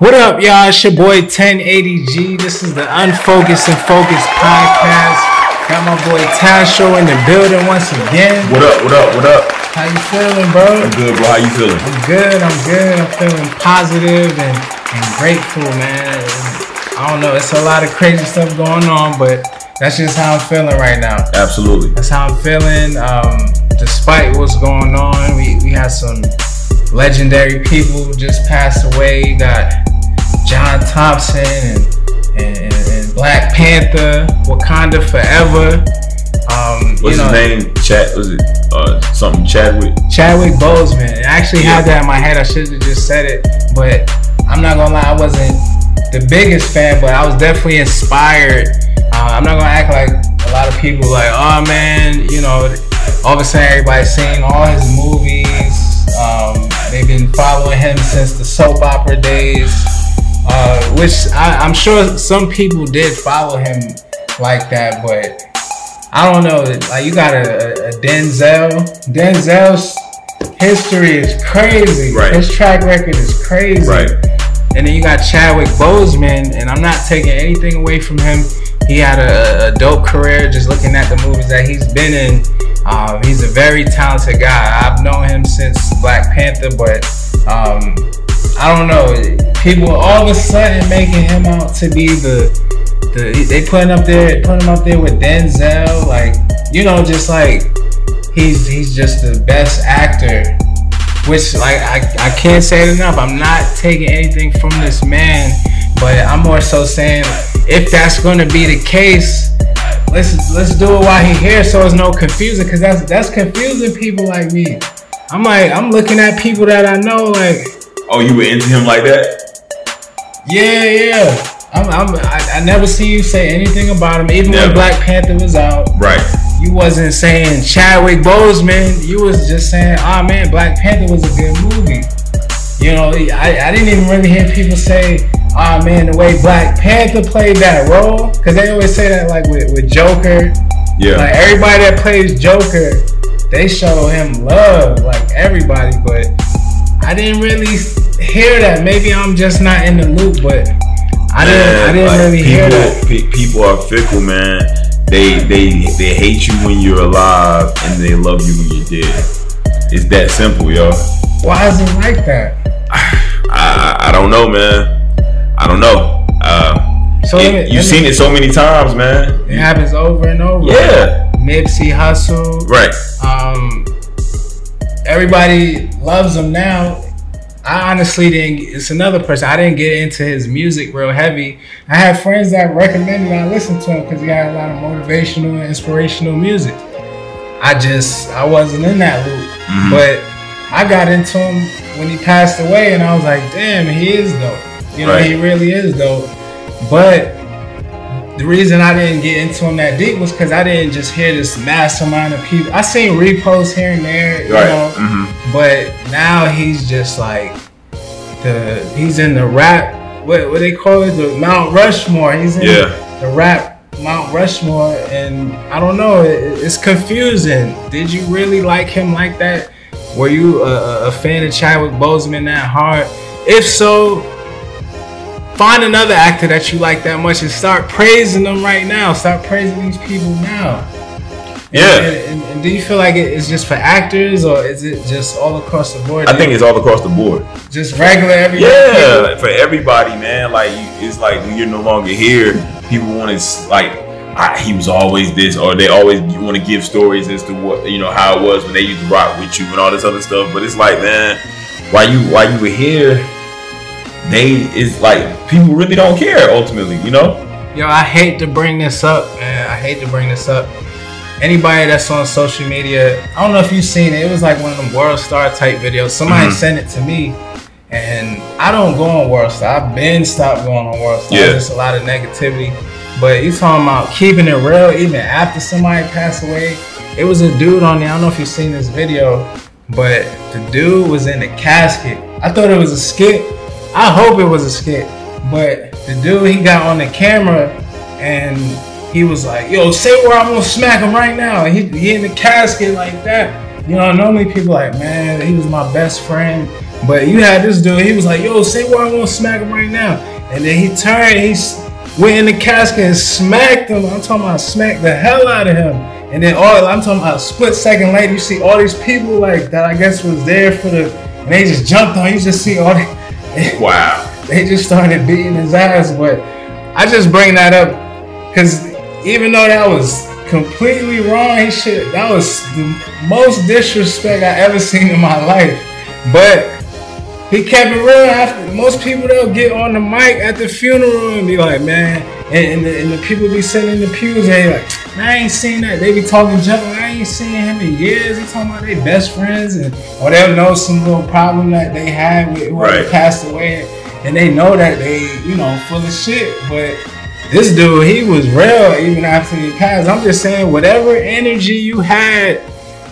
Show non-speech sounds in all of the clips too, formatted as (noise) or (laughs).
What up, y'all? It's your boy 1080Gee. This is the Unfocused and Focused podcast. Got my boy Tastro in the building once again. What up? What up? What up? How you feeling, bro? I'm good, bro. How you feeling? I'm good. I'm good. I'm feeling positive and, and grateful, man. I don't know. It's a lot of crazy stuff going on, but that's just how I'm feeling right now. Absolutely. That's how I'm feeling. Um, despite what's going on, we, we had some legendary people just passed away. You got John Thompson and, and, and Black Panther, Wakanda Forever. Um, What's you know, his name? Chad? Was it uh, something Chadwick? Chadwick Boseman. I actually Yeah. had that in my head. I should have just said it, but I'm not gonna lie. I wasn't the biggest fan, but I was definitely inspired. Uh, I'm not gonna act like a lot of people like, oh man, you know, all of a sudden everybody's seeing all his movies. Um, they've been following him since the soap opera days, uh, which I, I'm sure some people did follow him like that, but. I don't know. Like you got a, a, a Denzel. Denzel's history is crazy. Right. His track record is crazy. Right. And then you got Chadwick Boseman, and I'm not taking anything away from him. He had a, a dope career. Just looking at the movies that he's been in, um, he's a very talented guy. I've known him since Black Panther, but um, I don't know. People all of a sudden making him out to be the the, they put him up there, put him up there with Denzel, like you know, just like he's he's just the best actor. Which like I, I can't say it enough. I'm not taking anything from this man, but I'm more so saying if that's gonna be the case, let's let's do it while he here, so it's no confusing. because that's that's confusing people like me. I'm like I'm looking at people that I know like Oh, you were into him like that? yeah, yeah. I'm, I'm, I, I never see you say anything about him. Even Never. when Black Panther was out, Right. you wasn't saying Chadwick Boseman. You was just saying, oh man, Black Panther was a good movie. You know, I, I didn't even really hear people say, oh man, the way Black Panther played that role. Because they always say that like with, with Joker. Yeah. Like everybody that plays Joker, they show him love, like everybody. But I didn't really hear that. Maybe I'm just not in the loop, but I didn't. I didn't like, really people, hear that. pe- people are fickle, man. They they they hate you when you're alive and they love you when you're dead. It's that simple, y'all. Why is it like that? (sighs) I I, I don't know, man. I don't know. Uh, So it- me- you've seen it so many times, man. It happens over and over. Yeah. Nipsey Hussle. Right. Um, everybody loves him now. I honestly didn't. It's another person. I didn't get into his music real heavy. I had friends that recommended I listen to him because he had a lot of motivational and inspirational music. I just I wasn't in that loop, Mhm. but I got into him when he passed away, and I was like, damn, he is dope. You know, Right. he really is though. But the reason I didn't get into him that deep was because I didn't just hear this mass amount of people. I seen reposts here and there, you Right. know, hmm but now he's just like the he's in the rap. What what they call it? The Mount Rushmore. He's in Yeah. the rap Mount Rushmore, and I don't know. It, it's confusing. Did you really like him like that? Were you a, a- a fan of Chadwick Boseman that hard? If so, find another actor that you like that much and start praising them right now. Start praising these people now. Yeah. And, and, and do you feel like it is just for actors or is it just all across the board? I think it's all across the board. just regular everyday Yeah, like, for everybody, man. Like it's like when you're no longer here, people want to like. I, he was always this, or they always want to give stories as to what you know how it was when they used to rock with you and all this other stuff. But it's like, man, why you why you were here, they is like people really don't care ultimately, you know. Yo, I hate to bring this up, man. I hate to bring this up. Anybody that's on social media, I don't know if you've seen it. It was like one of them World Star type videos. Somebody Mhm. sent it to me, and I don't go on World Star. I've been stopped going on World Star. Yeah. There's a lot of negativity. But you talking about keeping it real even after somebody passed away. It was a dude on there. I don't know if you've seen this video, but the dude was in a casket. I thought it was a skit. I hope it was a skit. But the dude he got on the camera and he was like, yo, say where I'm gonna smack him right now. And he, he in the casket like that. You know, normally people like, man, he was my best friend. But you had this dude, he was like, yo, say where I'm gonna smack him right now. And then he turned, he went in the casket and smacked him. I'm talking about smacked the hell out of him. And then all I'm talking about a split second later, you see all these people like that I guess was there for the and they just jumped on. You just see all (laughs) Wow. they just started beating his ass. But I just bring that up because even though that was completely wrong, he should that was the most disrespect I ever (laughs) seen in my life. But he kept it real after most people they'll get on the mic at the funeral and be like, man, and, and, the, and the people be sitting in the pews and they like, I ain't seen that. They be talking junk, ain't seen him in years. He talking about they best friends and or they'll know some little problem that they had with whoever Right. passed away and they know that they, you know, full of shit. But this dude, he was real even after he passed. I'm just saying, whatever energy you had,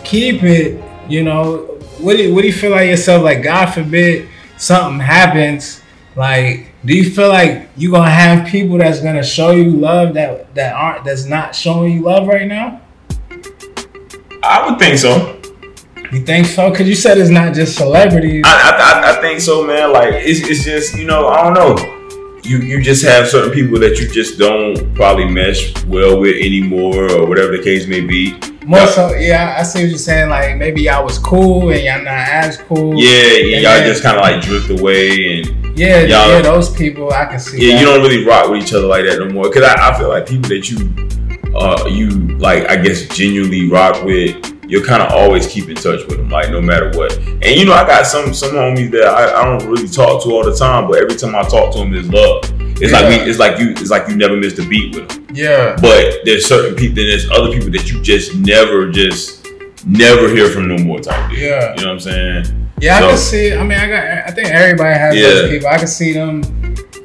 keep it. You know, what do you, what do you feel like yourself? Like, God forbid something happens. Like, do you feel like you gonna have people that's gonna show you love that that aren't that's not showing you love right now? I would think so. You think so? Cause you said it's not just celebrities. I, I, I- I think so, man. Like it's, it's just you know I don't know. You you just have certain people that you just don't probably mesh well with anymore, or whatever the case may be. More so, yeah, I see what you're saying. Like maybe y'all was cool and y'all not as cool. Yeah, yeah, And y'all then- just kind of like drift away, and yeah, y'all- yeah. Those people, I can see. yeah, that. you don't really rock with each other like that no more. Cause I, I feel like people that you uh you like I guess genuinely rock with. You'll kind of always keep in touch with them, like no matter what. And you know, I got some some homies that I, I don't really talk to all the time, but every time I talk to them, it's love. It's like we, it's like you, it's like you never missed a beat with them. Yeah, But there's certain people, then there's other people that you just never, just never hear from no more type deal. Yeah. You know what I'm saying? yeah. I can see. I mean, I got. I think everybody has Yeah. those people. I can see them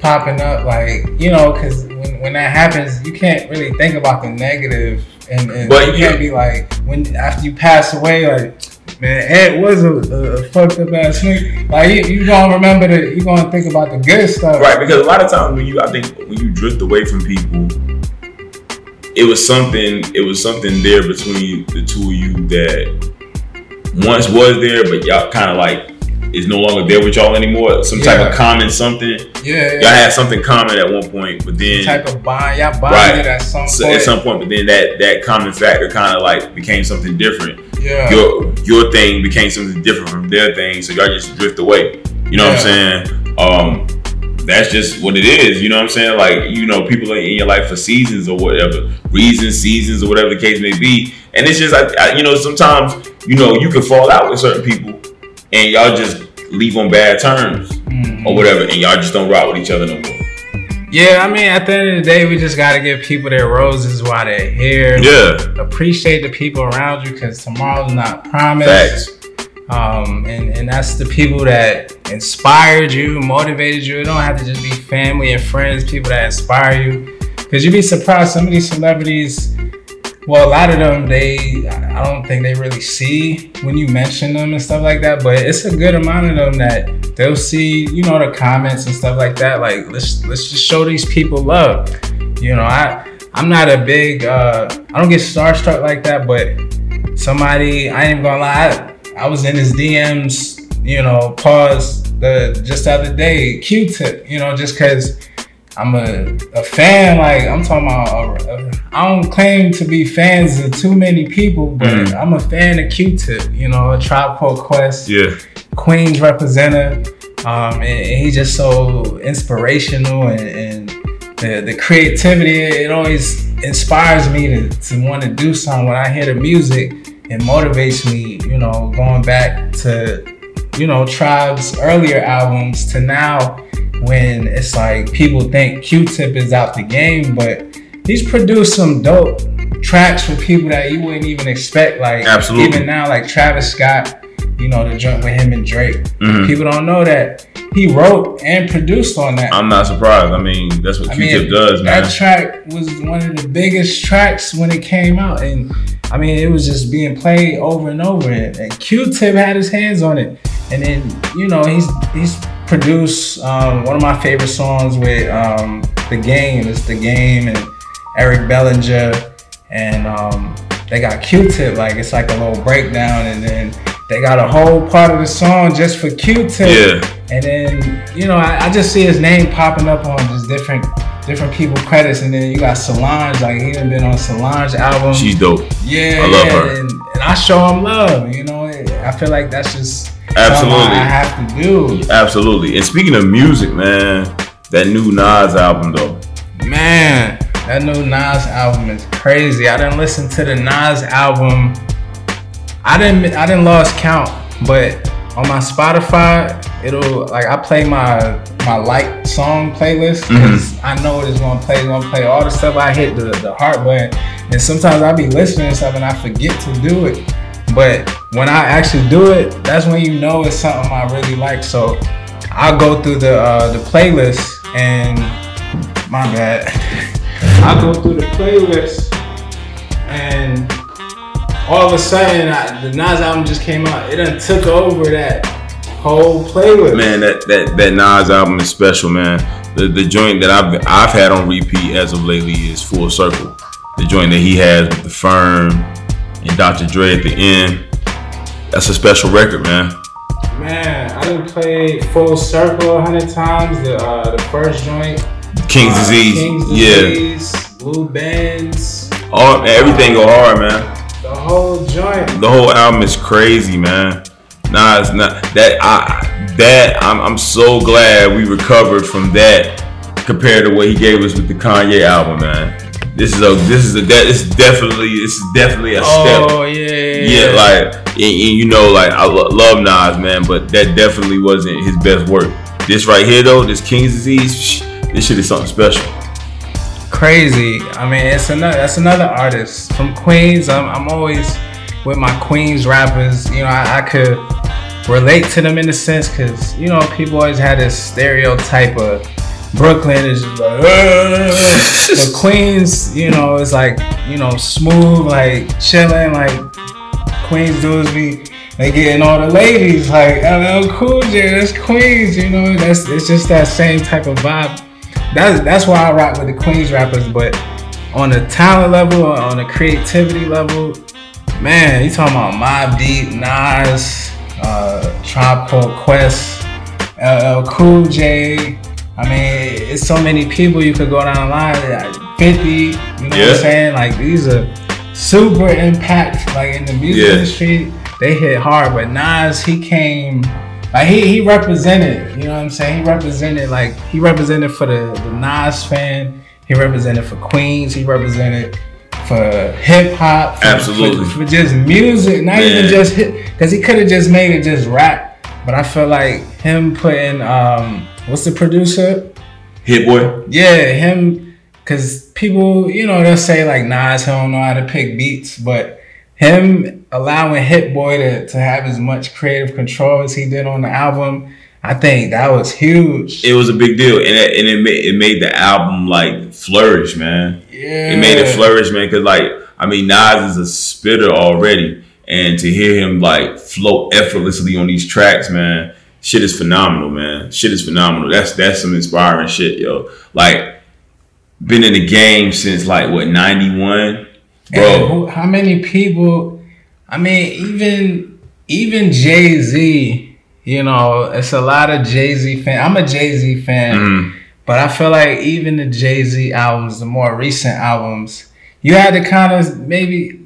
popping up, like you know, because when, that happens, you can't really think about the negative, and, and But you you- can't be like when after you pass away, like. Man, Ed was a, a, a fucked up ass nigga. Like you, you gonna remember the, you gonna think about the good stuff. Right, because a lot of times when you, I think when you drift away from people, it was something, it was something there between the two of you that once was there, but y'all kind of like is no longer there with y'all anymore. Some type of common something. Yeah, Y'all had something common at one point, but then type of bond. Y'all bonded Right. at some so point. at some point, but then that that common factor kind of like became something different. yeah. your your thing became something different from their thing, so y'all just drift away. You know what I'm saying? Um, that's just what it is. You know what I'm saying? Like you know, people are in your life for seasons or whatever, reasons, seasons or whatever the case may be, and it's just like I, you know, sometimes you know you can fall out with certain people, and y'all just leave on bad terms Mhm. or whatever, and y'all just don't rock with each other no more. Yeah, I mean, at the end of the day, we just gotta give people their roses while they're here. Yeah, Appreciate the people around you because tomorrow's not promised. facts. Um, and, and that's the people that inspired you, motivated you. It don't have to just be family and friends, people that inspire you. Because you'd be surprised, some of these celebrities, well, a lot of them, they, I don't think they really see when you mention them and stuff like that. But it's a good amount of them that they'll see, you know, the comments and stuff like that. Like, let's let's just show these people love. You know, I I'm not a big, uh, I don't get starstruck like that, but somebody, I ain't gonna lie, I, I was in his DMs, you know, pause the just the other day, Q-tip, you know, just cause I'm a, a fan, like I'm talking about, uh, I don't claim to be fans of too many people, but Mhm. I'm a fan of Q-tip, you know, a Tribe Called Quest, Yeah, Queens representative. Um, and, and he's just so inspirational and, and the, the creativity, it always inspires me to, to want to do something. When I hear the music, it motivates me, you know, going back to, you know, Tribe's earlier albums to now when it's like people think Q-Tip is out the game, but he's produced some dope tracks for people that you wouldn't even expect. Like Absolutely. even now, like Travis Scott, you know, the joint with him and Drake. Mhm. People don't know that he wrote and produced on that. I'm not surprised. I mean, that's what I Q-Tip mean, does, man. that track was one of the biggest tracks when it came out, and I mean, it was just being played over and over. And, and Q-Tip had his hands on it, and then you know he's he's produced um, one of my favorite songs with um, the Game. It's the Game and Eric Bellinger, and um, they got Q-Tip. Like it's like a little breakdown, and then they got a whole part of the song just for Q-Tip. Yeah. And then you know I, I just see his name popping up on just different different people credits, and then you got Solange. Like he done been on Solange album. She's dope. yeah, I love yeah, her. And, and I show him love. You know, I feel like that's just Absolutely. I have to do. Absolutely. And speaking of music, man, that new Nas album though. Man, that new Nas album is crazy. I didn't listen to the Nas album. I didn't I didn't lost count, but on my Spotify, it'll like I play my my like song playlist mm-hmm. because I know it's gonna play. It's gonna play all the stuff I hit the, the heart button, and sometimes I'll be listening to stuff and I forget to do it. But when I actually do it, that's when you know it's something I really like. So I'll go through the uh, the playlist and my bad. (laughs) I'll go through the playlist and all of a sudden I, the Nas album just came out. It done took over that whole playlist. Man, that that that Nas album is special, man. The the joint that I've I've had on repeat as of lately is Full Circle. The joint that he has with the Firm and Dr. Dre at the end. That's a special record, man. Man, I done played Full Circle a hundred times. The uh, the first joint, King's uh, Disease. King's yeah. Disease, Blue Benz, All everything go hard, man. the whole joint. The whole album is crazy, man. Nah, it's not that I that I'm I'm so glad we recovered from that compared to what he gave us with the Kanye album, man. This is a this is a that it's definitely it's definitely a oh, step. Oh yeah, yeah, Yeah, like and, and you know, like I lo- love Nas, man, but that definitely wasn't his best work. This right here, though, this King's Disease, sh- this shit is something special. crazy. I mean, it's another that's another artist from Queens. I'm, I'm always with my Queens rappers. You know, I, I could relate to them in a sense because you know people always had this stereotype of Brooklyn is just like, but Queens, you know, it's like you know smooth, like chilling, like Queens dudes be. They getting all the ladies like LL Cool J, that's Queens, you know. That's it's just that same type of vibe that's that's why I rock with the Queens rappers. But on the talent level, on the creativity level, man, you talking about Mobb Deep, Nas, uh, Tribe Called Quest, LL Cool J. I mean, it's so many people you could go down the line. Like 50, you know what I'm saying? Like these are super impact. Like in the music Yeah. industry, they hit hard. But Nas, he came. Like he, he represented, you know what I'm saying? He represented like he represented for the, the Nas fan. He represented for Queens. He represented for hip hop. for- Absolutely. For, for just music, not even just hip. Because he could have just made it just rap. But I feel like him putting um what's the producer? Hit boy. Yeah, him. Because people, you know, they'll say like Nas, he don't know how to pick beats, but him allowing Hit Boy to, to have as much creative control as he did on the album, I think that was huge. It was a big deal, and it, and it made it made the album like flourish, man. yeah, It made it flourish, man. Cause like I mean, Nas is a spitter already, and to hear him like flow effortlessly on these tracks, man, shit is phenomenal, man. Shit is phenomenal. That's that's some inspiring shit, yo. Like been in the game since like what ninety one, bro. who, how many people? I mean, even even Jay Z. You know, it's a lot of Jay Z fan. I'm a Jay Z fan, Mm. but I feel like even the Jay Z albums, the more recent albums, you had to kind of maybe.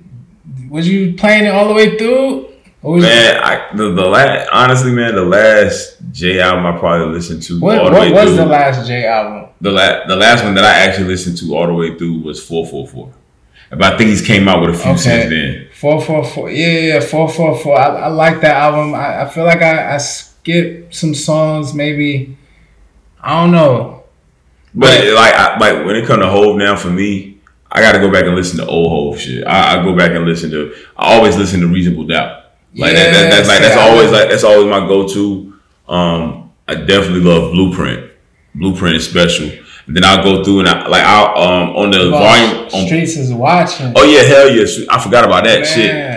Was you playing it all the way through? Man, I the, the last honestly, man, the last J album I probably listened to what all the way what was through. the last J album? the la- the last one that I actually listened to all the way through was four four four. But I think he's came out with a few Okay. since then. Four four four. Yeah, yeah, four four four. I, I like that album. I, I feel like I, I skipped some songs. Maybe I don't know. But like I, like when it comes to Hove now for me, I got to go back and listen to old Hove shit. I, I go back and listen to. I always listen to Reasonable Doubt. Like that, that, that's like that's always like that's always my go to. Um, I definitely love Blueprint. Blueprint is special. And then I'll go through and I like I um on the Well, volume on Streets is watching. Oh yeah, hell yeah. I forgot about that Man.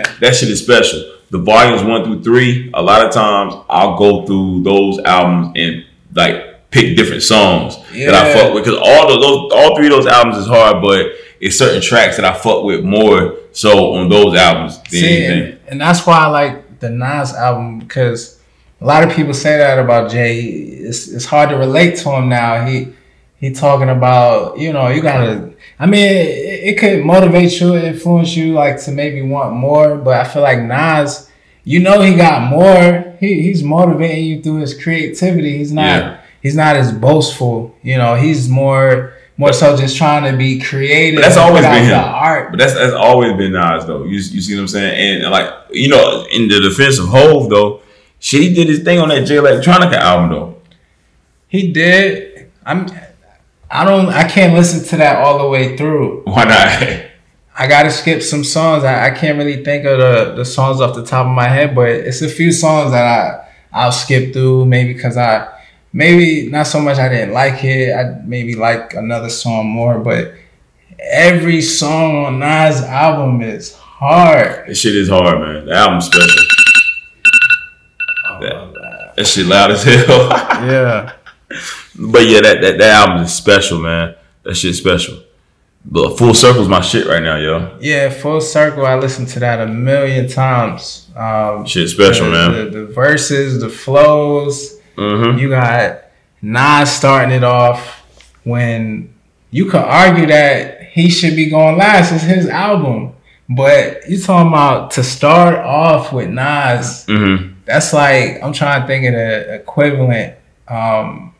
shit. That shit is special. The volumes one through three. A lot of times I'll go through those albums and like pick different songs that I fuck with because all those, all three of those albums is hard, but it's certain tracks that I fuck with more so on those albums than See, anything. And, that's why I like the Nas album because a lot of people say that about Jay. It's it's hard to relate to him now. He he talking about you know you gotta. I mean, it, it could motivate you, influence you, like to maybe want more. But I feel like Nas, you know, he got more. He he's motivating you through his creativity. He's not Yeah. he's not as boastful. You know, he's more more so just trying to be creative. But that's always been the him. art. But that's that's always been Nas though. You you see what I'm saying? And like you know, in the defense of Hove though, shit, he did his thing on that Jay Electronica album though. He did. I'm. I don't. I can't listen to that all the way through. Why not? I gotta skip some songs. I, I can't really think of the, the songs off the top of my head, but it's a few songs that I I'll skip through. Maybe because I maybe not so much I didn't like it. I maybe like another song more, but every song on Nas album is hard. This shit is hard, man. The album's special. That, that shit loud as hell. (laughs) Yeah. but yeah, that, that that album is special, man. That shit's special. But Full Circle's my shit right now, yo. Yeah, full circle. I listened to that a million times. Um, Shit special, the, man. The, the verses, the flows. Mm-hmm. You got Nas starting it off when you could argue that he should be going last. It's his album. But you talking about to start off with Nas, Mm-hmm. that's like I'm trying to think of the equivalent. Um,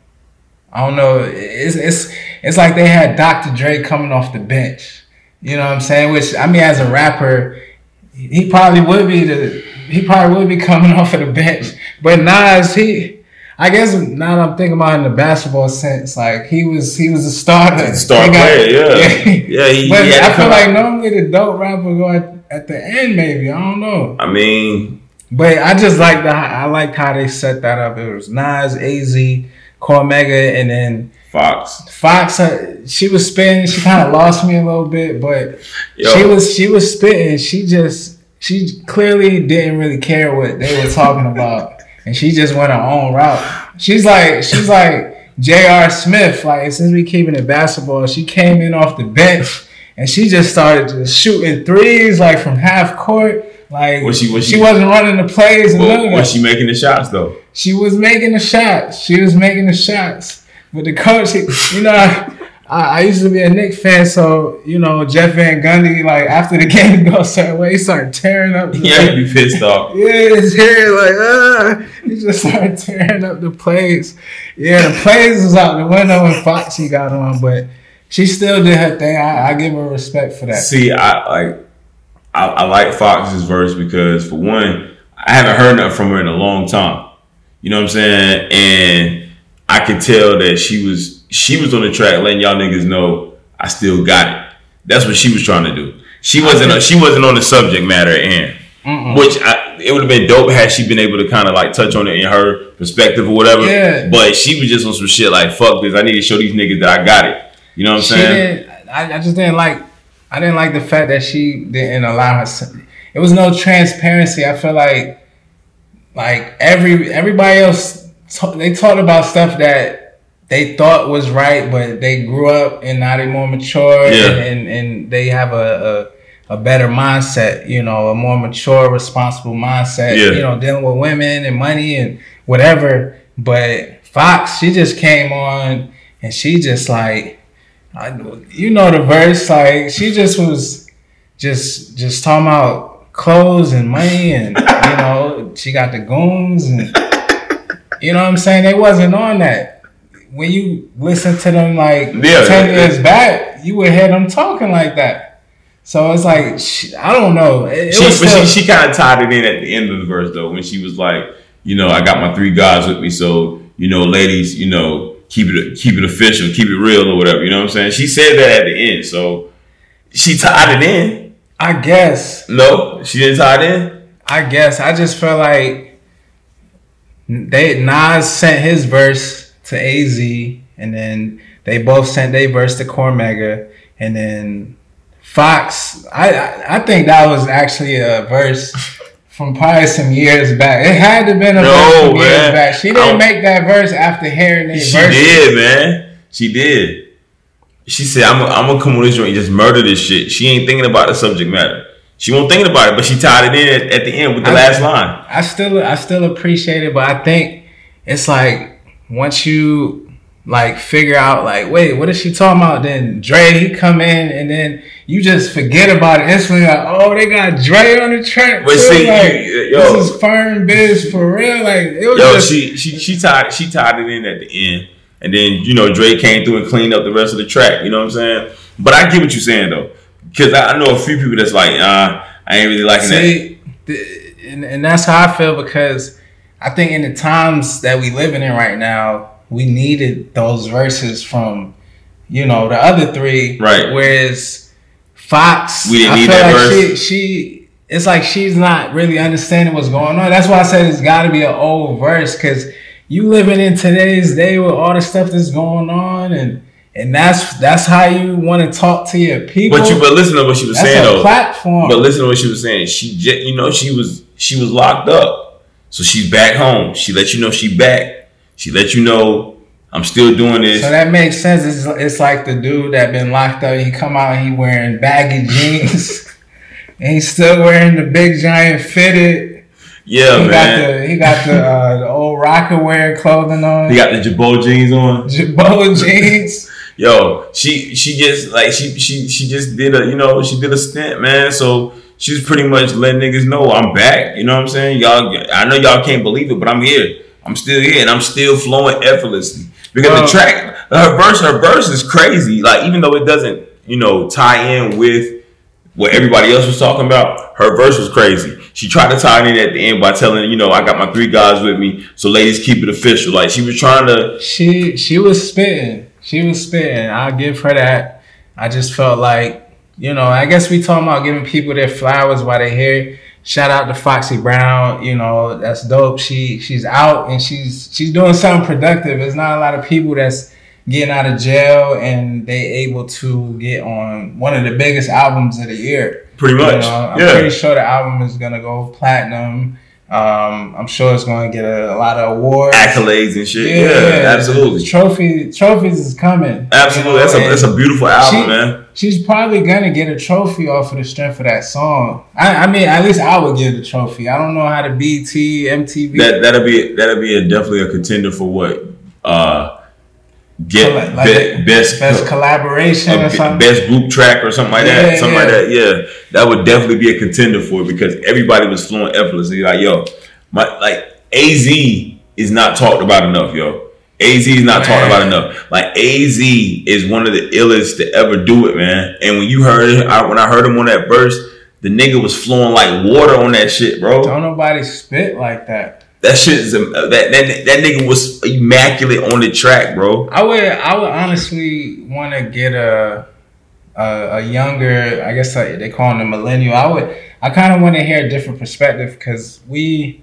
I don't know. It's it's it's like they had Dr. Dre coming off the bench. You know what I'm saying? Which I mean, as a rapper, he probably would be the he probably would be coming (laughs) off of the bench. But Nas, he I guess now that I'm thinking about it in the basketball sense, like he was he was a starter. Star got- player, (laughs) yeah. Yeah, he, but he I feel like out. normally the dope rapper go at, at the end, maybe I don't know. I mean, But I just like the I liked how they set that up. It was Nas, Az, Cormega, and then Fox. Fox. Uh, she was spitting. She kind of lost me a little bit, but Yo. she was she was spitting. She just she clearly didn't really care what they were talking about, and she just went her own route. She's like she's like J.R. Smith. Like since we keeping it basketball, she came in off the bench. And she just started just shooting threes like from half court. Like Was she- was she she- wasn't running the plays Well, was she making the shots though? She was making the shots. She was making the shots. But the coach, you know, I, I used to be a Knicks fan, so you know Jeff Van Gundy. Like after the (laughs) game goes certain way, he started tearing up. The, Yeah, he'd be pissed (laughs) off. yeah, his hair like ah. He just started tearing up the plays. Yeah, the plays was out the window when Foxy got on, but she still did her thing. I, I give her respect for that. See, I like I, I like Fox's verse because for one, I haven't heard nothing from her in a long time. You know what I'm saying? And I could tell that she was she was on the track letting y'all niggas know I still got it. That's what she was trying to do. She wasn't she wasn't on the subject matter at hand. Which I, it would have been dope had she been able to kind of like touch on it in her perspective or whatever. Yeah. But she was just on some shit like fuck this. I need to show these niggas that I got it. You know what I'm she saying? I, I just didn't like. I didn't like the fact that she didn't allow her. It was no transparency. I feel like, like every everybody else, ta- they talked about stuff that they thought was right, but they grew up and now they're more mature Yeah. and, and and they have a. a a better mindset, you know, a more mature, responsible mindset, Yeah. you know, dealing with women and money and whatever. But Fox, she just came on and she just like, I, you know the verse like she just was just just talking about clothes and money and you (laughs) know she got the goons and you know what I'm saying they wasn't on that when you listen to them like Yeah, ten yeah. years back you would hear them talking like that so it's like she, I don't know it, she, still, she, she kind of tied it in at the end of the verse though when she was like, you know, I got my three guys with me, so you know, ladies, you know, keep it keep it official, keep it real or whatever. You know what I'm saying? She said that at the end, so she tied it in. I guess No, she didn't tie it in. I guess I just feel like they Nas sent his verse to AZ, and then they both sent their verse to Cormega, and then Fox. I I, I think that was actually a verse (laughs) from probably some years back. It had to have been a No, verse from years back. She didn't make that verse after hearing their She verse. did, man. She did. She said, "I'm I'm gonna come on this joint and just murder this shit." She ain't thinking about the subject matter. She won't thinking about it, but she tied it in at, at the end with the I- last line. I still I still appreciate it, but I think it's like once you like figure out like wait what is she talking about then Dre he come in and then you just forget about it instantly like oh they got Dre on the track But too. see, like, you- yo. this is firm biz for real like it was Yo, just, she she she tied she tied it in at the end, and then you know Dre came through and cleaned up the rest of the track. You know what I'm saying? But I get what you're saying though, because I I know a few people that's like, uh, I ain't really liking that. Th- and, and that's how I feel because I think in the times that we living in right now, we needed those verses from, you know, the other three. Right. Whereas Fox, We didn't I need that like verse. She, she, it's like she's not really understanding what's going on. That's why I said it's got to be an old verse because you living in today's day with all the stuff that's going on and. And that's that's how you want to talk to your people. But you but listen to what she was that's saying though. platform. But listen to what she was saying. She just, you know, she was she was locked up, so she's back home. She let you know she back. She let you know I'm still doing this. So that makes sense. It's, it's like the dude that been locked up. He come out, he wearing baggy (laughs) jeans, and he's still wearing the big giant fitted. yeah, he man. got the he got the uh, (laughs) the old Rocawear clothing on. he got the Girbaud jeans on. (laughs) Girbaud jeans. Yo, she she just like she she she just did a you know she did a stint, man. So she's pretty much letting niggas know I'm back. You know what I'm saying? Y'all, I know y'all can't believe it, but I'm here. I'm still here, and I'm still flowing effortlessly because Well- the track, her verse, her verse is crazy. Like even though it doesn't, you know, tie in with what everybody else was talking about, her verse was crazy. She tried to tie it in at the end by telling, you know, I got my three guys with me, so ladies keep it official. Like she was trying to She she was spitting. She was spitting. I'll give her that. I just felt like, you know, I guess we talking about giving people their flowers while they're here. Shout out to Foxy Brown. You know, that's dope. She she's out and she's she's doing something productive. There's not a lot of people that's getting out of jail and they able to get on one of the biggest albums of the year. pretty You much, know, I'm yeah. pretty sure the album is gonna go platinum. Um, I'm sure it's gonna get a, a lot of awards. accolades and shit. Yeah, absolutely. Trophy trophies is coming. Absolutely, you know, that's a and that's a beautiful album, she- man. She's probably gonna get a trophy off of the strength of that song. I, I mean, at least I would get the trophy. I don't know how to BET, MTV. That that'll be that'll be a, definitely a contender for what uh get Like- like be- best best collaboration or something. best group track or something like Yeah, that. Something like yeah. that. Yeah, that would definitely be a contender for it because everybody was flowing effortlessly. Like yo, my like Az is not talked about enough, yo. Az is not talked about enough. Like Az is one of the illest to ever do it, man. And when you heard it, I, when I heard him on that verse, the nigga was flowing like water on that shit, bro. don't nobody spit like that. That shit is um, that that that nigga was immaculate on the track, bro. I would I would honestly want to get a, a a younger I guess like they call them a millennial. I would I kind of want to hear a different perspective because we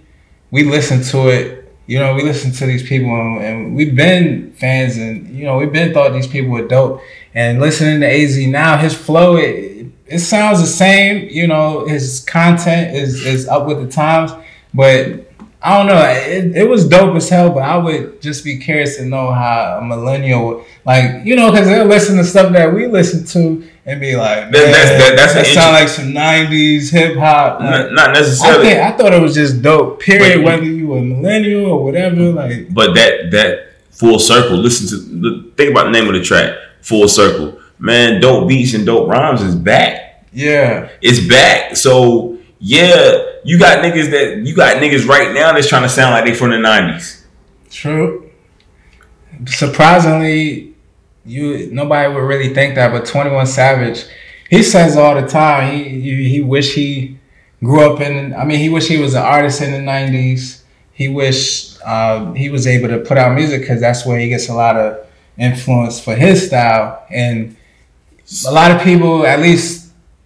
we listen to it. You know, we listen to these people and, and we've been fans and you know we've been thought these people were dope. And listening to Az now, his flow it, it sounds the same. You know, his content is is up with the times, but I don't know. It, it was dope as hell, but I would just be curious to know how a millennial, would- like you know, because they'll listen to stuff that we listen to and be like, That- that's- that- that's that sound like some '90s hip hop. Like, Not, not I necessarily, think I thought it was just dope. Period. But- whether you were a millennial or whatever, like but that that full circle. Listen to the, think about the name of the track. Full circle, man. Dope beats and dope rhymes is back. yeah, It's back. So yeah, you got niggas that you got niggas right now that's trying to sound like they from the nineties. true. Surprisingly, you nobody would really think that, but Twenty One Savage, he says all the time he he, he wish he grew up in. I mean, he wish he was an artist in the '90s. He wish uh, he was able to put out music because that's where he gets a lot of influence for his style. And a lot of people, at least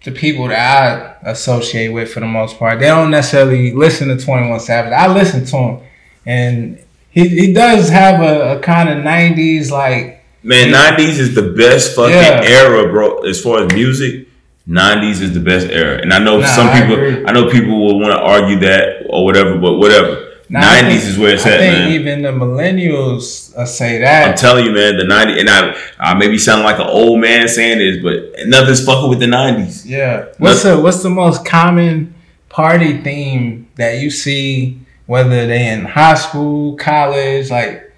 the people that I associate with for the most part, they don't necessarily listen to Twenty One Savage. I listen to him, and he he does have a, a kind of '90s like. Man, nineties is the best fucking Yeah. era, bro. As far as music, nineties is the best era. And I know Nah, some people, agree. I know people will want to argue that or whatever, but whatever. Nineties is where it's I at, I think man. even the millennials uh, say that. I'm telling you, man, the 90s, and I, I maybe sound like an old man saying this, but nothing's fucking with the 90s. Yeah. What's the what's the most common party theme that you see whether they in high school, college, like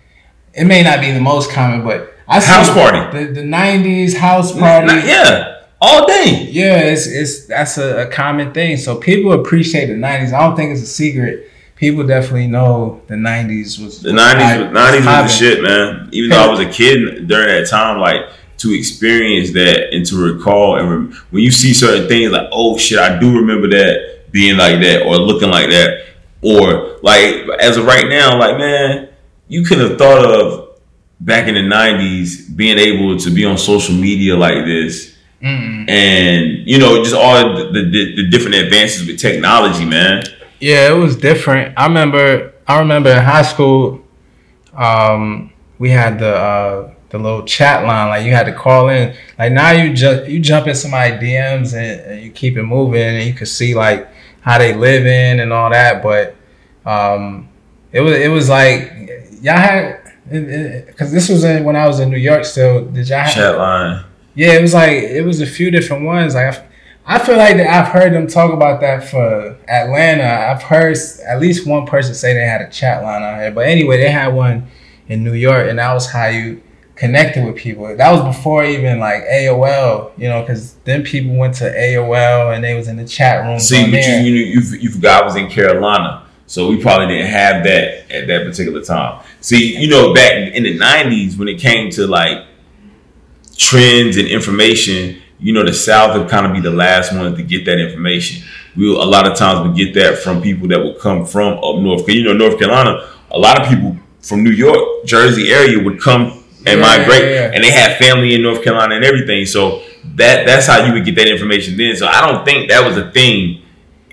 it may not be the most common, but I see House party. The the nineties house party. Yeah, all day. Yeah, it's it's that's a, a common thing. So people appreciate the nineties. I don't think it's a secret. People definitely know the nineties was The 90s, 90s was the shit, man. (laughs) Even though I was a kid during that time, like, to experience that and to recall, and rem- when you see certain things, like, oh shit, I do remember that being like that or looking like that. Or, like, as of right now, like, man, you could have thought of back in the 90s being able to be on social media like this Mm-mm. and you know just all the, the, the different advances with technology man Yeah, it was different. I remember. I remember in high school, um, we had the uh, the little chat line. Like you had to call in. Like now you just you jump in somebody's DMs and, and you keep it moving, and you can see like how they live in and all that. But um, it was it was like y'all had because this was in, when I was in New York. Still, did y'all have, chat line yeah, it was like it was a few different ones. Like I, feel like that I've heard them talk about that for Atlanta. I've heard at least one person say they had a chat line out here. But anyway, they had one in New York, and that was how you connected with people. That was before even like AOL, you know, because then people went to AOL and they was in the chat room. see but you, you, you, you forgot I was in Carolina so we probably didn't have that at that particular time see you know back in the 90s when it came to like trends and information you know the South would kind of be the last ones to get that information we a lot of times we get that from people that would come from up north you know North Carolina a lot of people from New York Jersey area would come and Yeah, migrate yeah, yeah. and they had family in North Carolina and everything. So that that's how you would get that information then. So I don't think that was a thing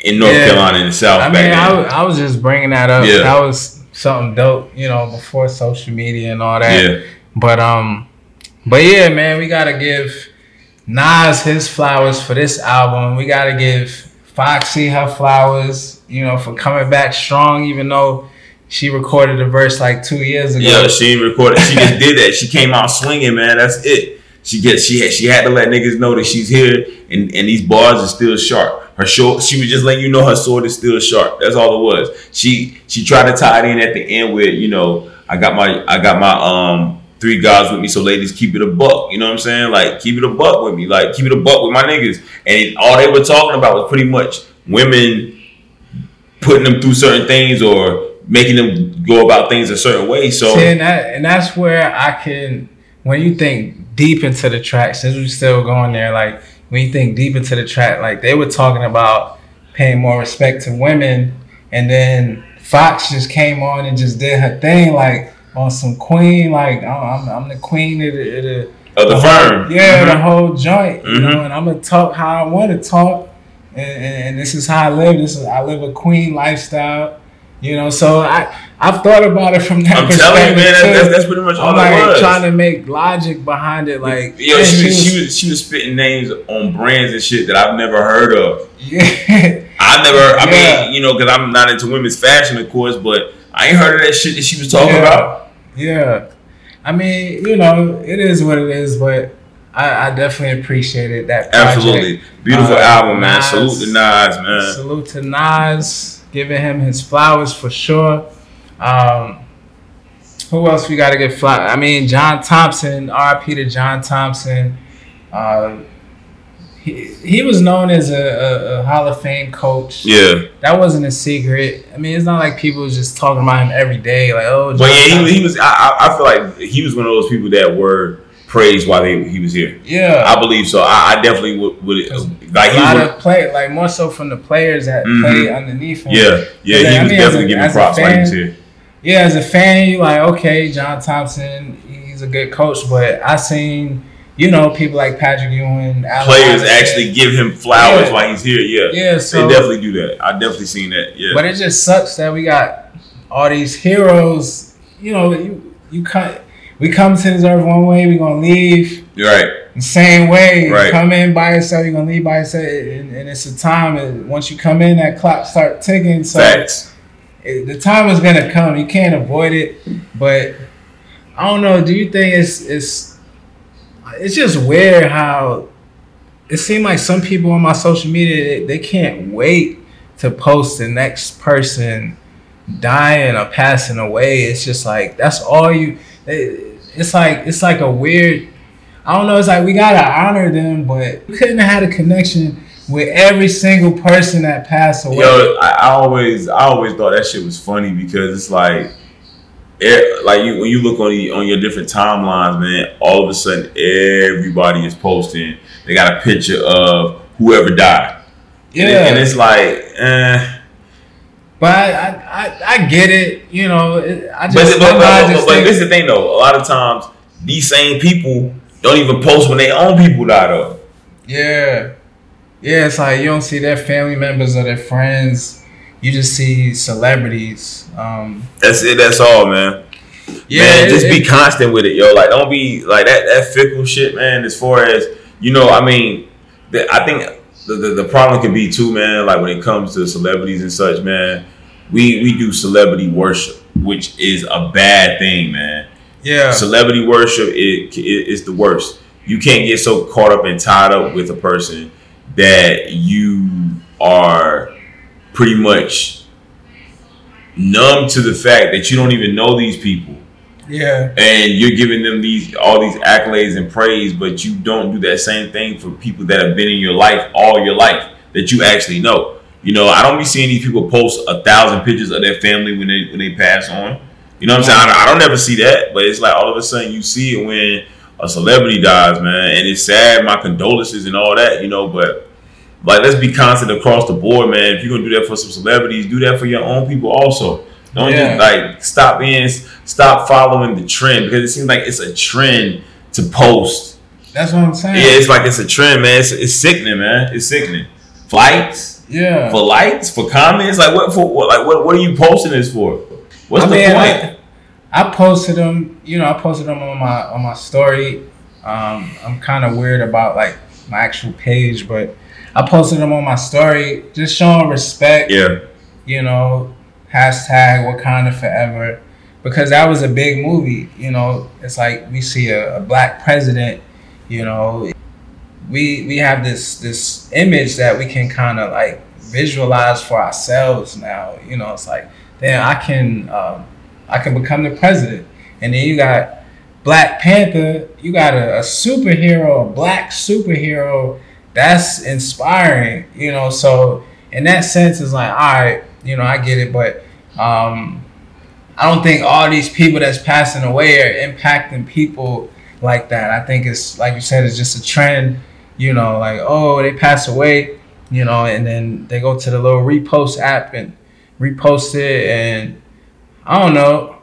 in North. Carolina in the South I back mean, I, then. was- I was just bringing that up. Yeah. That was something dope, you know, before social media and all that. yeah, But um, but yeah, man, we gotta give Nas his flowers for this album. We gotta give Foxy her flowers, you know, for coming back strong, even though she recorded a verse like two years ago. yeah. She recorded. She just did that. She came out swinging, man. That's it. She gets. She had. She had to let niggas know that she's here, and and these bars are still sharp. Her short. She was just letting you know her sword is still sharp. That's all it was. She she tried to tie it in at the end with you know I got my I got my um three guys with me, so ladies keep it a buck. You know what I'm saying? Like keep it a buck with me. Like keep it a buck with my niggas. And all they were talking about was pretty much women putting them through certain things or making them go about things a certain way. So See, and, that, and that's where I can, when you think deep into the track, since we're still going there, like when you think deep into the track, like they were talking about paying more respect to women, and then Fox just came on and just did her thing, like on some queen, like I'm, I'm, the queen of the, of the of the whole- firm. yeah, the Mhm. whole joint, you Mhm. know, and I'm gonna talk how I want to talk, and, and, and this is how I live. This is I live a queen lifestyle, you know. So I I've thought about it from that I'm perspective telling you, man, that's, too. that's, that's pretty much all I'm like was. trying to make logic behind it, like Yo, man, she, was, she was she was spitting names on brands and shit that I've never heard of. yeah, I never, I Yeah. mean, you know, because I'm not into women's fashion, of course, but I ain't heard of that shit that she was talking Yeah. about. Yeah. I mean, you know, it is what it is, but I, I definitely appreciated that. Project. Absolutely, beautiful Uh, album, man. Nas. Salute to Nas, man. Salute to Nas, giving him his flowers for sure. Um, who else we got to get flowers? I mean, John Thompson, RP to John Thompson. Uh, he, he was known as a, a, a Hall of Fame coach. Yeah, That wasn't a secret. I mean, it's not like people was just talking about him every day. Like, oh, John but yeah, he, was- he was. I, I feel like he was one of those people that were praised while they, he was here. yeah. I believe so. I, I definitely would, would like a he lot of play, like more so from the players that Mhm. play underneath him. Yeah, yeah, he I was mean, definitely giving props while he was here. yeah, as a fan, you like, okay, John Thompson, he's a good coach, but I seen, you know, people like Patrick Ewing, Allen Players Iverson. actually give him flowers Yeah. while he's here. Yeah, yeah, they definitely do that. I definitely seen that. Yeah, but it just sucks that we got all these heroes. You know, you you come, we come to this earth one way, we gonna leave right. the same way. You Right. come in by yourself, you're gonna leave by yourself, and, and it's a time. And once you come in, that clock start ticking. So Facts. it, the time is gonna come. You can't avoid it. But I don't know. Do you think it's it's it's just weird how it seemed like some people on my social media they, they can't wait to post the next person dying or passing away. It's just like that's all you. It, it's like it's like a weird. I don't know. It's like we gotta honor them, but we couldn't have had a connection with every single person that passed away. Yo, I, I always, I always thought that shit was funny because it's like, it, like you when you look on the, on your different timelines, man. All of a sudden, everybody is posting. They got a picture of whoever died. yeah, and, and it's like, eh. but I, I, I, get it. You know, it, I just, but, but, but, just but think- this is the thing though. A lot of times, these same people don't even post when their own people die though. Yeah. Yeah, it's like you don't see their family members or their friends. You just see celebrities. Um, That's it. That's all, man. yeah, man, it- just be it- constant with it, yo. Like, don't be like that. That fickle shit, man. As far as you know, I mean, the, I think the, the the problem can be too, man. Like when it comes to celebrities and such, man. We we do celebrity worship, which is a bad thing, man. yeah, Celebrity worship it, it is the worst. You can't get so caught up and tied up with a person that you are pretty much numb to the fact that you don't even know these people yeah, and you're giving them these all these accolades and praise, but you don't do that same thing for people that have been in your life all your life that you actually know. You know, I don't be seeing these people post a thousand pictures of their family when they when they pass on. You know what I'm saying? I don't, I don't ever see that, but it's like all of a sudden you see it when a celebrity dies, man, and it's sad. My condolences and all that, you know, but like let's be constant across the board, man. If you're gonna do that for some celebrities, do that for your own people also. Don't Yeah. just like stop being stop following the trend because it seems like it's a trend to post. that's what I'm saying. Yeah, it's like it's a trend, man. It's, it's sickening, man. It's sickening. Flights yeah. for likes for comments, like what for? What, like what? What are you posting this for? What's I the mean, point? I, I posted them. You know, I posted them on my on my story. Um, I'm kind of weird about like my actual page, but I posted them on my story, just showing respect. yeah, you know, hashtag Wakanda Forever, because that was a big movie. You know, it's like we see a, a black president. You know, we we have this this image that we can kind of like visualize for ourselves now. You know, it's like, then I can um, I can become the president, and then you got Black Panther. You got a, a superhero, a black superhero. That's inspiring. You know, so in that sense, it's like, all right, you know, I get it, but um, I don't think all these people that's passing away are impacting people like that. I think it's like you said, it's just a trend. You know, like oh, they pass away, you know, and then they go to the little repost app and repost it, and I don't know.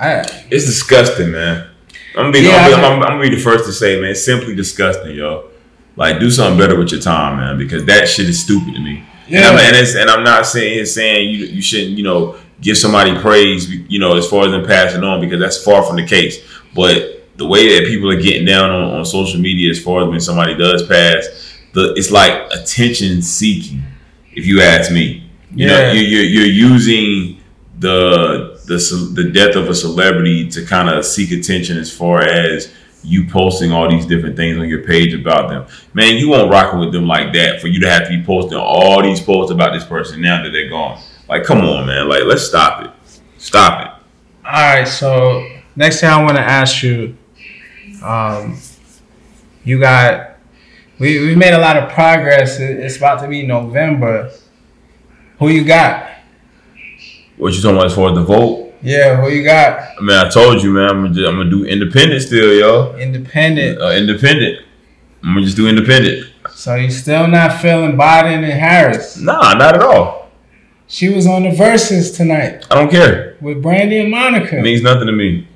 I it's disgusting, man. I'm gonna be, Yeah, I'm, gonna be I- I'm, I'm gonna be the first to say, man, it's simply disgusting, yo. Like, do something better with your time, man, because that shit is stupid to me. And, I'm, and, it's, and I'm not saying here saying you you shouldn't, you know, give somebody praise, you know, as far as them passing on, because that's far from the case. But the way that people are getting down on, on social media, as far as when somebody does pass, the it's like attention seeking. If you ask me, you know, Yeah. you, you're you're using the the the death of a celebrity to kind of seek attention as far as you posting all these different things on your page about them. Man, you won't rock with them like that for you to have to be posting all these posts about this person now that they're gone. Like, come on, man. Like, let's stop it. Stop it. All right, so next thing I want to ask you, um, you got we we made a lot of progress. It's about to be November. Who you got? What you talking about as far as the vote? Yeah, who you got? I mean, I told you, man. I'm gonna, just, I'm gonna do independent still, yo. Independent. Uh, independent. I'm gonna just do independent. So you still not feeling Biden and Harris? Nah, not at all. She was on the Verzuz tonight I don't care. with Brandy and Monica. It means nothing to me.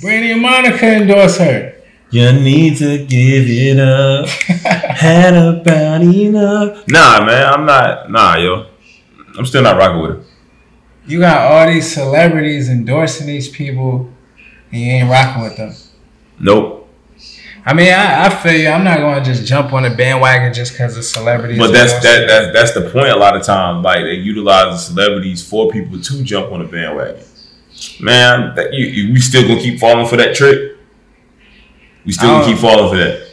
Brandy and Monica endorse her. You need to give it up. (laughs) Had about enough. Nah, man, I'm not. Nah, yo, I'm still not rocking with it. You got all these celebrities endorsing these people, and you ain't rocking with them. Nope. I mean, I, I feel you. I'm not going to just jump on a bandwagon just because of celebrities. But that's that, that that's the point. A lot of times, like they utilize the celebrities for people to jump on a bandwagon. Man, that, you, you, we still gonna keep falling for that trick. We still gonna keep falling for that.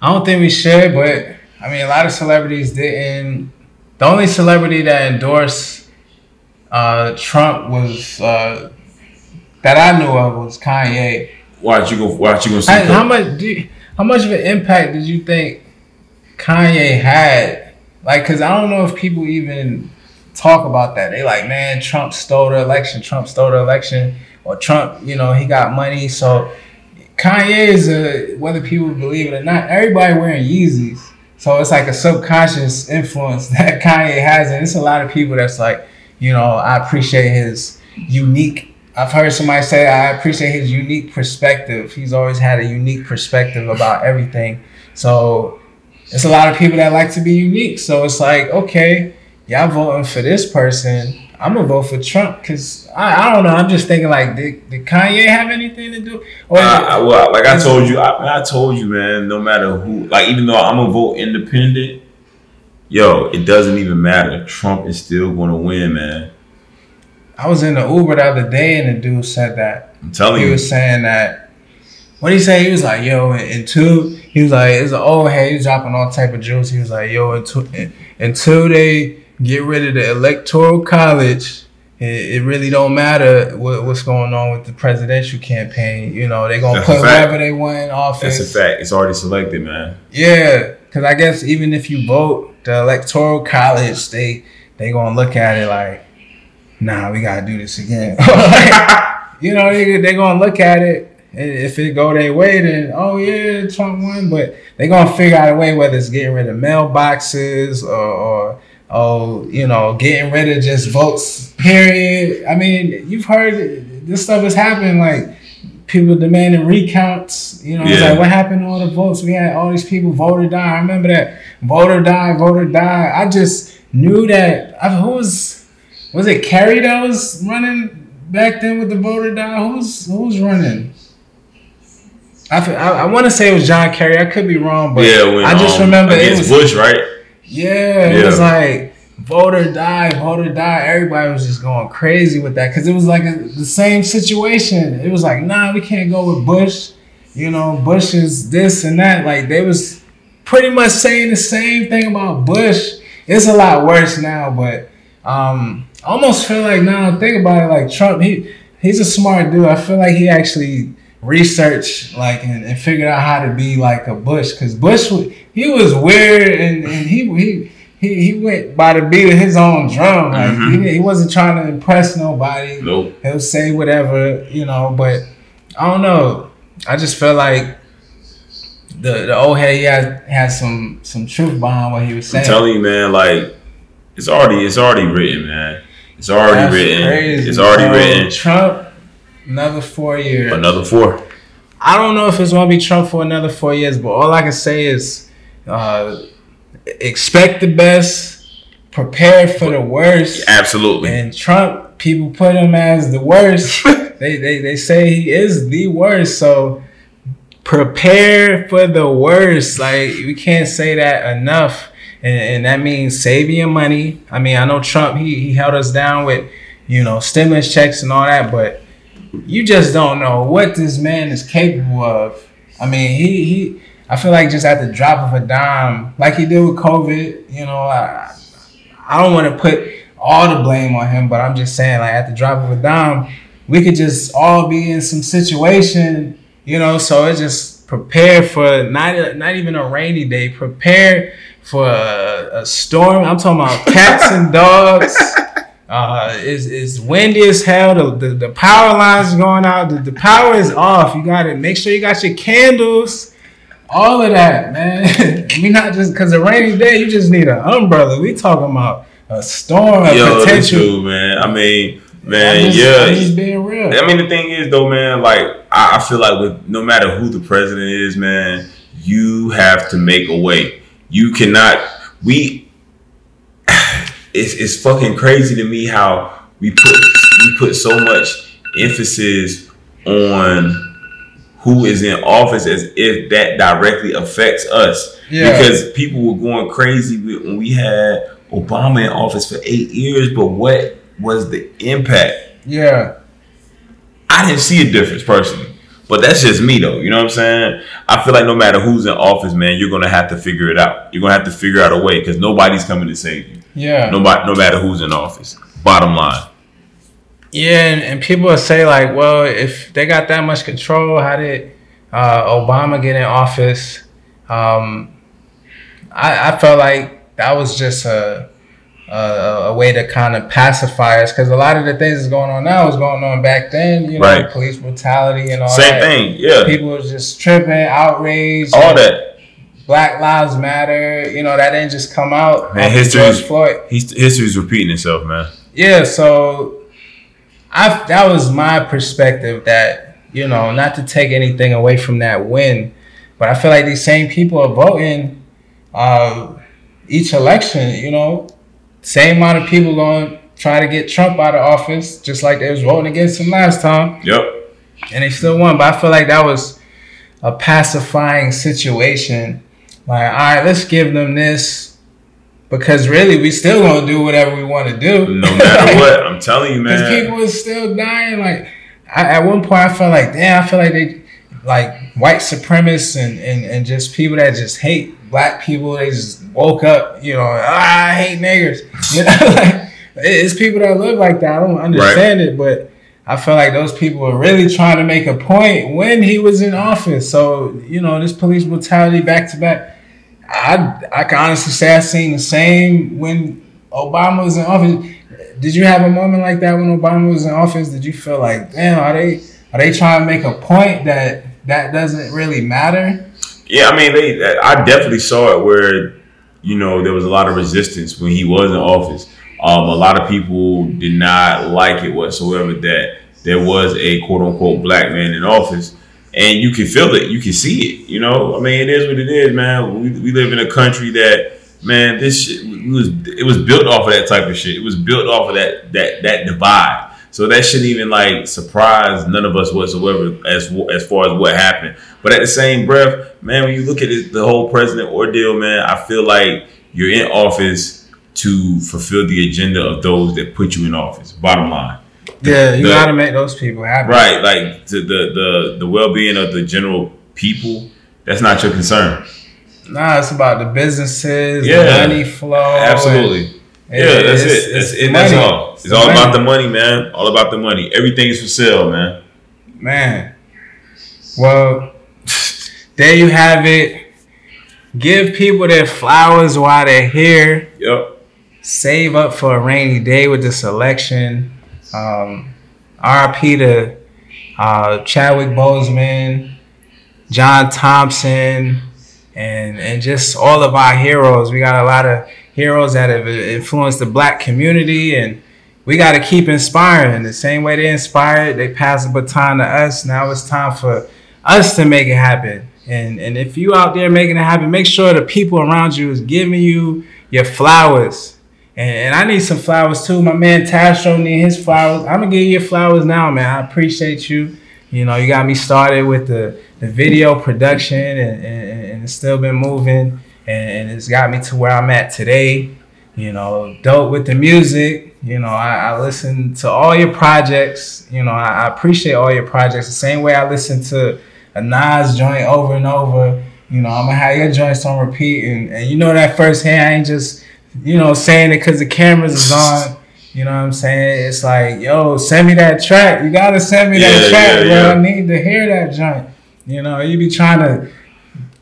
I don't think we should, but I mean, a lot of celebrities didn't. The only celebrity that endorsed uh, Trump was uh, that I knew of was Kanye. Why'd you go? Why'd you go see? How, how much? Do you, how much of an impact did you think Kanye had? Like, cause I don't know if people even talk about that. They like, man, Trump stole the election. Trump stole the election, or Trump, you know, he got money. So Kanye is a whether people believe it or not. Everybody wearing Yeezys, so it's like a subconscious influence (laughs) that Kanye has, and it's a lot of people that's like, you know, I appreciate his unique I've heard somebody say I appreciate his unique perspective. He's always had a unique perspective about everything. So it's a lot of people that like to be unique. So it's like, okay, y'all voting for this person. I'm gonna vote for Trump because I, I don't know. I'm just thinking like, did, did Kanye have anything to do? Or uh, well, like I told you, I, I told you, man. No matter who, like even though I'm gonna vote independent, yo, it doesn't even matter. Trump is still gonna win, man. I was in the Uber the other day and the dude said that. I'm telling he you. He was saying that. What did he say? He was like, yo, in two, he was like, it's an old head. He was dropping all type of juice. He was like, yo, until, until they get rid of the electoral college, it, it really don't matter what, what's going on with the presidential campaign. You know, they're going to put whoever they want in office. That's a fact. It's already selected, man. Yeah. Because I guess even if you vote, the electoral college, they they to look at it like, nah, we gotta do this again. (laughs) you know, they they gonna look at it. And if it go their way, then oh yeah, Trump won. But they gonna figure out a way whether it's getting rid of mailboxes or, or oh, you know, getting rid of just votes. Period. I mean, you've heard this stuff is happening. Like people demanding recounts. You know, yeah. like what happened to all the votes? We had all these people vote or die. I remember that vote or die, vote or die. I just knew that. I, who was was it Kerry that was running back then with the voter die? Who's who's running? I, I, I want to say it was John Kerry. I could be wrong, but yeah, when, I just um, remember it was Bush, right? Yeah, it yeah. was like voter die, vote or die. Everybody was just going crazy with that because it was like a, the same situation. It was like, nah, we can't go with Bush. You know, Bush is this and that. Like they was pretty much saying the same thing about Bush. It's a lot worse now, but um, I almost feel like now think about it, like Trump, he he's a smart dude. I feel like he actually researched like and, and figured out how to be like a Bush because Bush he was weird and, and he he. He, he went by the beat of his own drum. Like mm-hmm. he, he wasn't trying to impress nobody. Nope. He'll say whatever, you know, but I don't know. I just felt like the the old head he had had some some truth behind what he was saying. I'm telling you, man, like it's already it's already written, man. It's already That's written. Crazy, it's already bro. written. Trump, another four years. Another four. I don't know if it's gonna be Trump for another four years, but all I can say is uh, expect the best, prepare for the worst. Absolutely. And Trump, people put him as the worst. (laughs) they, they they say he is the worst. So prepare for the worst. Like we can't say that enough and, and that means saving your money. I mean, I know Trump he he held us down with you know stimulus checks and all that, but you just don't know what this man is capable of. I mean, he he. I feel like just at the drop of a dime, like he did with COVID, you know, I I don't want to put all the blame on him, but I'm just saying, like at the drop of a dime, we could just all be in some situation, you know. So it just prepare for not not even a rainy day. Prepare for a, a storm. I'm talking about cats and (laughs) dogs. Uh, it's, it's windy as hell. The, the, the power lines going out. The, the power is off. You got to make sure you got your candles. All of that, man. (laughs) we not just because a rainy day. You just need an umbrella. We talking about a storm, Yo, potential. True, man. I mean, man, just, yeah. Just being real. I mean, the thing is, though, man. Like, I, I feel like with no matter who the president is, man, you have to make a way you cannot. We. (sighs) It's it's fucking crazy to me how we put we put so much emphasis on who is in office as if that directly affects us. Yeah. Because people were going crazy when we had Obama in office for eight years, but what was the impact? Yeah. I didn't see a difference personally. But that's just me though, you know what I'm saying? I feel like no matter who's in office, man, you're gonna have to figure it out. You're gonna have to figure out a way because nobody's coming to save you. Yeah. Nobody, no matter who's in office. Bottom line. Yeah, and, and people will say like, well, if they got that much control, how did uh, Obama get in office? Um, I, I felt like that was just a a, a way to kind of pacify us because a lot of the things that's going on now was going on back then. You know, Right. police brutality and all that. Same that. thing, yeah. People were just tripping, outraged. All that. Black Lives Matter. You know, that didn't just come out. Man, after history George is- Floyd. History's repeating itself, man. Yeah, so I that was my perspective that you know not to take anything away from that win, but I feel like these same people are voting uh, each election. You know, same amount of people going try to get Trump out of office, just like they was voting against him last time, Yep. and they still won. But I feel like that was a pacifying situation. Like, all right, let's give them this. Because really, we still gonna do whatever we want to do. No matter (laughs) what, I'm telling you, man. Because people is still dying. Like I, at one point, I felt like, damn, I feel like they, like white supremacists and, and, and just people that just hate black people. They just woke up, you know, ah, I hate niggers. (laughs) You know, (laughs) like it's people that live like that. I don't understand it, but I feel like those people were really trying to make a point when he was in office. So you know, this police brutality back to back. I I can honestly say I've seen the same when Obama was in office. Did you have a moment like that when Obama was in office? Did you feel like, damn, are they are they trying to make a point that that doesn't really matter? Yeah, I mean, they. I definitely saw it where, you know, there was a lot of resistance when he was in office. Um, a lot of people did not like it whatsoever that there was a quote unquote black man in office, and you can feel it, you can see it. You know, I mean, it is what it is, man. We, we live in a country that, man, this shit was it was built off of that type of shit. It was built off of that that that divide. So that shouldn't even like surprise none of us whatsoever as as far as what happened. But at the same breath, man, when you look at it, the whole president ordeal, man, I feel like you're in office to fulfill the agenda of those that put you in office. Bottom line, Yeah, you The- got to make those people happy. right? Like to the the the well being of the general people. That's not your concern. Nah, it's about the businesses, Yeah. the money flow. Absolutely. and- Yeah, that's it's- it. That's it's it. That's all. It's the all money. about the money, man. All about the money. Everything's for sale, man. Man. Well, (laughs) there you have it. Give people their flowers while they're here. Yep. Save up for a rainy day with this election. Um, RP to uh, Chadwick Boseman, John Thompson, and and just all of our heroes. We got a lot of heroes that have influenced the black community, and we got to keep inspiring. The same way they inspired, they pass the baton to us. Now it's time for us to make it happen. And and if you out there making it happen, make sure the people around you is giving you your flowers. And, and I need some flowers too. My man Tastro need his flowers. I'm gonna give you flowers now, man. I appreciate you. You know, you got me started with the, the video production and, and, and it's still been moving and, and it's got me to where I'm at today. You know, dope with the music. You know, I, I listen to all your projects. You know, I, I appreciate all your projects. The same way I listen to a Nas joint over and over. You know, I'm gonna have your joints on repeat, and, and you know that firsthand. I ain't just, you know, saying it because the cameras is on. You know what I'm saying? It's like, yo, send me that track. You gotta send me that track, yeah, bro. yeah. I need to hear that joint. You know, you be trying to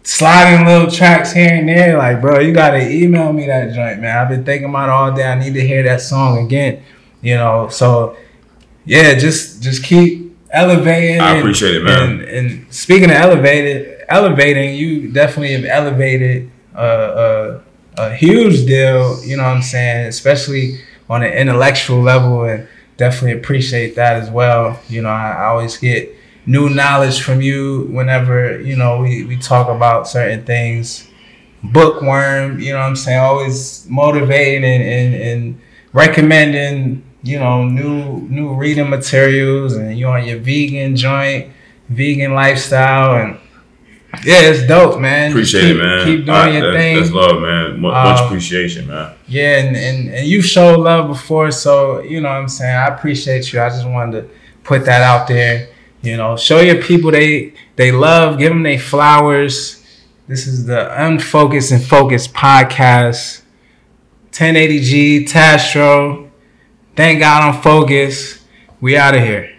slide in little tracks here and there. Like, bro, you gotta email me that joint, man. I've been thinking about it all day. I need to hear that song again. You know, so yeah, just just keep elevating. I and- appreciate it, man. And, and speaking of elevated, elevating, you definitely have elevated a, a, a huge deal. You know what I'm saying? Especially on an intellectual level, and definitely appreciate that as well. You know, I, I always get new knowledge from you whenever you know we, we talk about certain things bookworm you know what i'm saying always motivating and, and, and recommending you know new new reading materials and you on your vegan joint vegan lifestyle and yeah, it's dope, man. Appreciate keep, it, man. Keep doing I, your that's, thing. That's love, man. Much Um, appreciation, man. Yeah, and, and, and you showed love before, so you know what I'm saying. I appreciate you. I just wanted to put that out there. You know, show your people they they love, give them their flowers. This is the Unfocused and Focused podcast. 1080Gee, Tastro. Thank God I'm focused. We out of here.